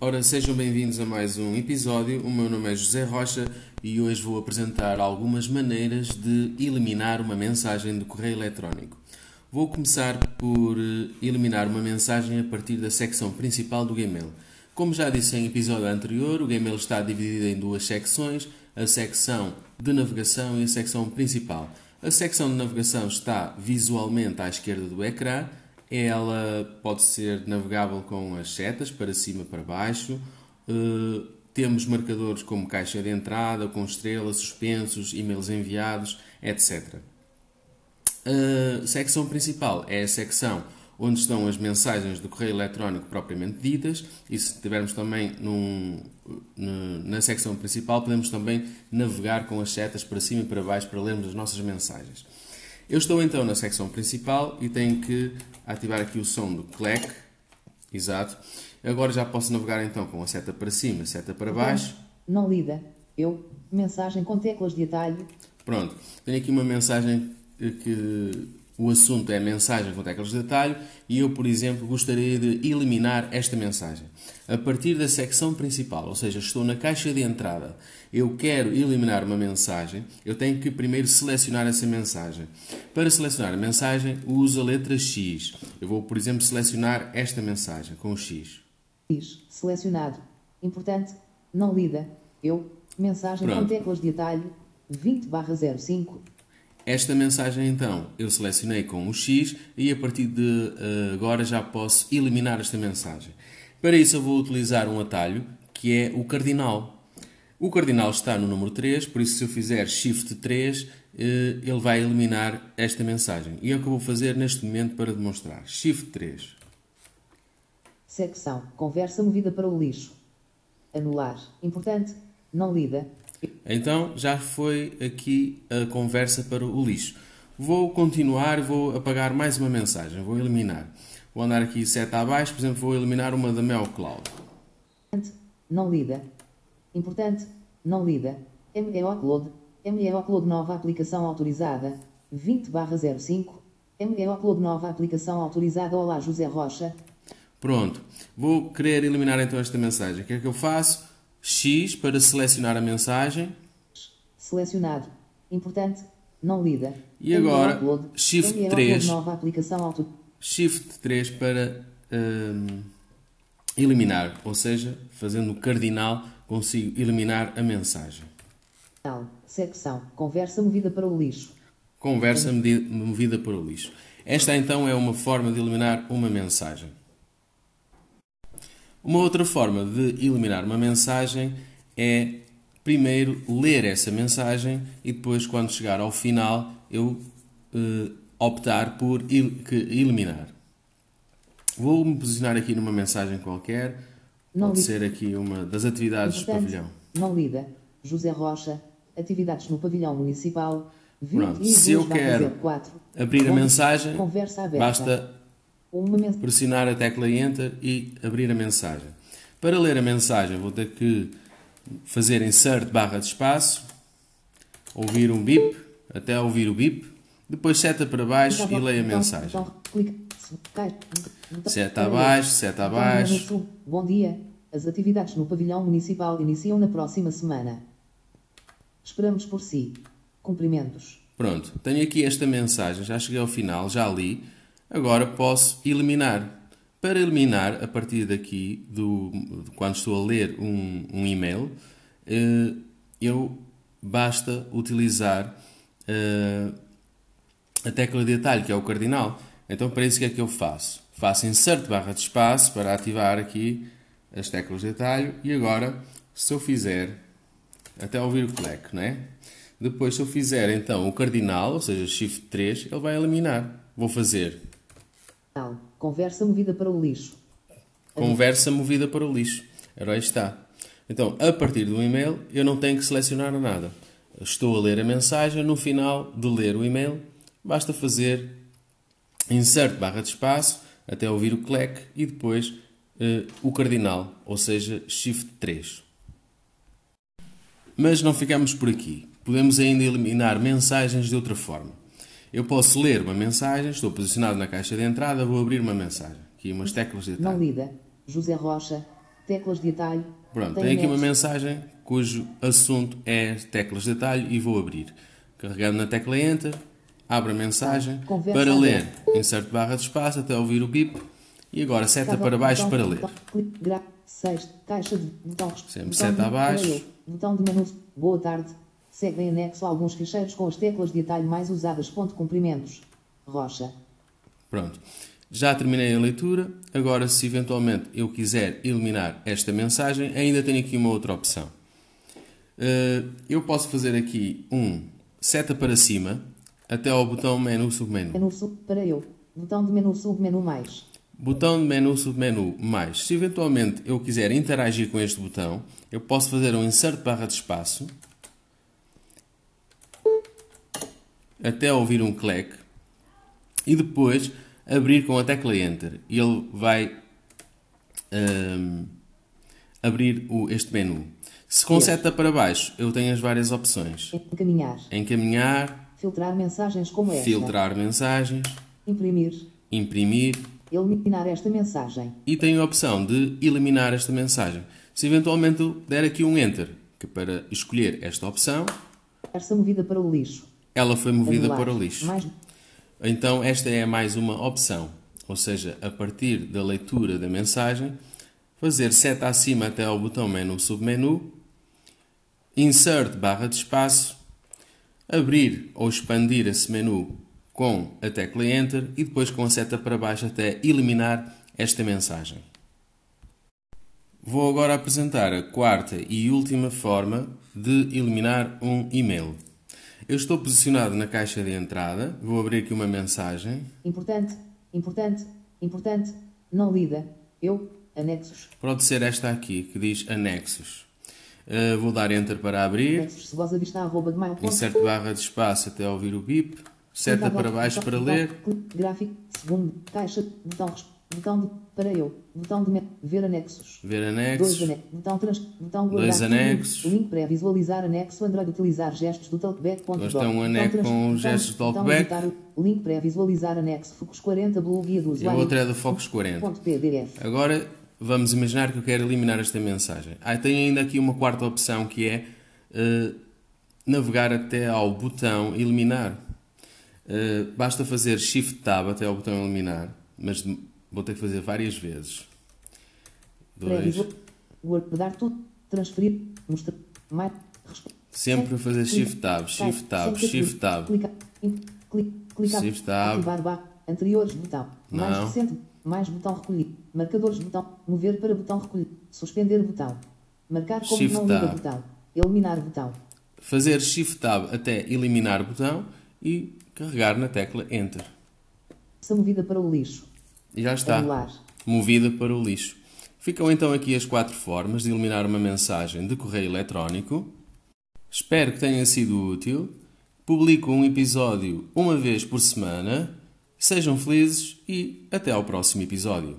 Ora, sejam bem-vindos a mais um episódio. O meu nome é José Rocha e hoje vou apresentar algumas maneiras de eliminar uma mensagem do correio eletrónico. Vou começar por eh, eliminar uma mensagem a partir da secção principal do Gmail. Como já disse em episódio anterior, o Gmail está dividido em duas secções, a secção de navegação e a secção principal. A secção de navegação está visualmente à esquerda do ecrã ela pode ser navegável com as setas para cima para baixo. Uh, temos marcadores como caixa de entrada, com estrelas, suspensos, e-mails enviados, etc. A secção principal é a secção onde estão as mensagens do correio eletrónico propriamente ditas, e se estivermos também num, na secção principal, podemos também navegar com as setas para cima e para baixo para lermos as nossas mensagens. Eu estou então na secção principal e tenho que ativar aqui o som do clack. Exato. Agora já posso navegar então com a seta para cima, seta para baixo. Não lida. Eu. Mensagem com teclas de atalho. Pronto. Tenho aqui uma mensagem que o assunto é mensagem com teclas de detalhe e eu, por exemplo, gostaria de eliminar esta mensagem. A partir da secção principal, ou seja, estou na caixa de entrada, eu quero eliminar uma mensagem, eu tenho que primeiro selecionar essa mensagem. Para selecionar a mensagem, uso a letra X. Eu vou, por exemplo, selecionar esta mensagem com o X. X. Selecionado. Importante. Não lida. Eu. Mensagem Pronto. com teclas de atalho 20 05 esta mensagem então eu selecionei com o X e a partir de uh, agora já posso eliminar esta mensagem. Para isso eu vou utilizar um atalho que é o cardinal. O cardinal está no número 3, por isso se eu fizer Shift 3 uh, ele vai eliminar esta mensagem. E é o que eu vou fazer neste momento para demonstrar. Shift 3. Secção. Conversa movida para o lixo. Anular. Importante. Não lida. Então já foi aqui a conversa para o lixo. Vou continuar, vou apagar mais uma mensagem, vou eliminar. Vou andar aqui seta abaixo, por exemplo, vou eliminar uma da Mel Cloud. Não lida. Importante, não lida. ME Upload. ME Upload nova aplicação autorizada. 20 05. ME Upload nova aplicação autorizada. Olá José Rocha. Pronto. Vou querer eliminar então esta mensagem. O que é que eu faço? X para selecionar a mensagem. Selecionado. Importante. Não lida. E agora Shift 3. Nova aplicação auto... Shift 3 para um, eliminar. Ou seja, fazendo o cardinal, consigo eliminar a mensagem. Secção. Conversa movida para o lixo. Conversa movida para o lixo. Esta então é uma forma de eliminar uma mensagem. Uma outra forma de eliminar uma mensagem é primeiro ler essa mensagem e depois, quando chegar ao final, eu uh, optar por il eliminar. Vou me posicionar aqui numa mensagem qualquer. Não Pode ser aqui uma das atividades do pavilhão. Não lida. José Rocha, atividades no pavilhão municipal. Pronto, se eu quero abrir a mensagem, basta pressionar a tecla Enter e abrir a mensagem. Para ler a mensagem vou ter que fazer insert barra de espaço, ouvir um bip, até ouvir o bip, depois seta para baixo e leia a mensagem. Seta abaixo, seta abaixo. Bom dia. As atividades no pavilhão municipal iniciam na próxima semana. Esperamos por si. Cumprimentos. Pronto, tenho aqui esta mensagem, já cheguei ao final, já li. Agora posso eliminar. Para eliminar, a partir daqui, do, quando estou a ler um, um e-mail, eh, eu basta utilizar eh, a tecla de atalho, que é o cardinal. Então, para isso, o que é que eu faço? Faço insert barra de espaço para ativar aqui as teclas de atalho e agora, se eu fizer, até ouvir o clack, não é? Depois, se eu fizer então o cardinal, ou seja, Shift 3, ele vai eliminar. Vou fazer Conversa movida para o lixo. Conversa movida para o lixo. Era aí está. Então, a partir do e-mail, eu não tenho que selecionar nada. Estou a ler a mensagem, no final de ler o e-mail, basta fazer insert barra de espaço até ouvir o clack e depois uh, o cardinal, ou seja, shift 3. Mas não ficamos por aqui. Podemos ainda eliminar mensagens de outra forma. Eu posso ler uma mensagem, estou posicionado na caixa de entrada, vou abrir uma mensagem. Aqui umas teclas de Não lida. José Rocha. Teclas de atalho. Pronto, Tem tem aqui uma mensagem cujo assunto é teclas de atalho e vou abrir. Carregando na tecla Enter, abre a mensagem. Conversa Para ler, inserte barra de espaço até ouvir o bip e agora seta para baixo botão- para ler. Sempre seta abaixo. para eu, Botão de menu. Boa tarde. Segue em anexo alguns ficheiros com as teclas de atalho mais usadas. Ponto comprimentos. Rocha. Pronto. Já terminei a leitura. Agora, se eventualmente eu quiser eliminar esta mensagem, ainda tenho aqui uma outra opção. Eh, Eu posso fazer aqui um seta para cima até ao botão menu submenu. Menu sub para eu. Botão de menu submenu mais. Botão de menu submenu mais. Se eventualmente eu quiser interagir com este botão, eu posso fazer um insert barra de espaço até ouvir um clack e depois abrir com a tecla Enter e ele vai ahm, abrir o, este menu. Se com seta para baixo eu tenho as várias opções. Encaminhar. Encaminhar, Filtrar mensagens como esta. filtrar mensagens, Imprimir. imprimir Eliminar esta mensagem. e tenho a opção de eliminar esta mensagem. Se eventualmente der aqui um Enter, que para escolher esta opção, Esta movida para o lixo. Ela foi movida para o lixo. Então esta é mais uma opção, ou seja, a partir da leitura da mensagem, fazer seta acima até ao botão menu submenu, insert barra de espaço, abrir ou expandir esse menu com a tecla Enter e depois com a seta para baixo até eliminar esta mensagem. Vou agora apresentar a quarta e última forma de eliminar um e-mail. Eu estou posicionado na caixa de entrada, vou abrir aqui uma mensagem. importante. Importante. Importante. Não lida. Eu. Anexos. Pode ser esta aqui, que diz anexos. Uh, vou dar Enter para abrir. Anexos. Vista arroba. Inserte barra de espaço até ouvir o bip. Seta Clica para baixo para ler. Gráfico. Segundo. Caixa. Botão. Botão de. Para eu. Botão de. Ver anexos. Ver Dois anexos. anexos. Botão trans. Botão Dois anexos. Link pré-visualizar anexo Android. Utilizar gestos do talkback. doc. tem um Botão anexo com gestos de botão talkback. o Link pré-visualizar anexo. Focus 40 Blue Guia do E a usuário. outra é do Focus 40. Ponto PDF. Agora vamos imaginar que eu quero eliminar esta mensagem. Ah, tem ainda aqui uma quarta opção que é eh, navegar até ao botão eliminar. Eh, basta fazer Shift Tab até ao botão eliminar, mas de- vou ter que fazer várias vezes. Dois. Word. Tudo. Transferir. Mostrar. Mais. Sempre a fazer Shift Tab, Shift Tab, Shift Tab. Clica. in- Clica. Clica. Shift Tab. Ativar barra. Anteriores botão. Mais Não. recente. Mais botão recolhido. Marcadores botão. Mover para botão recolhido. Suspender botão. Marcar como Shift não liga Tab. botão. Eliminar botão. Fazer Shift Tab até eliminar botão e carregar na tecla Enter. Essa movida para o lixo. E já está. Anular. movida para o lixo. Ficam então aqui as quatro formas de eliminar uma mensagem de correio eletrónico. Espero que tenha sido útil. Publico um episódio uma vez por semana. Sejam felizes e até ao próximo episódio.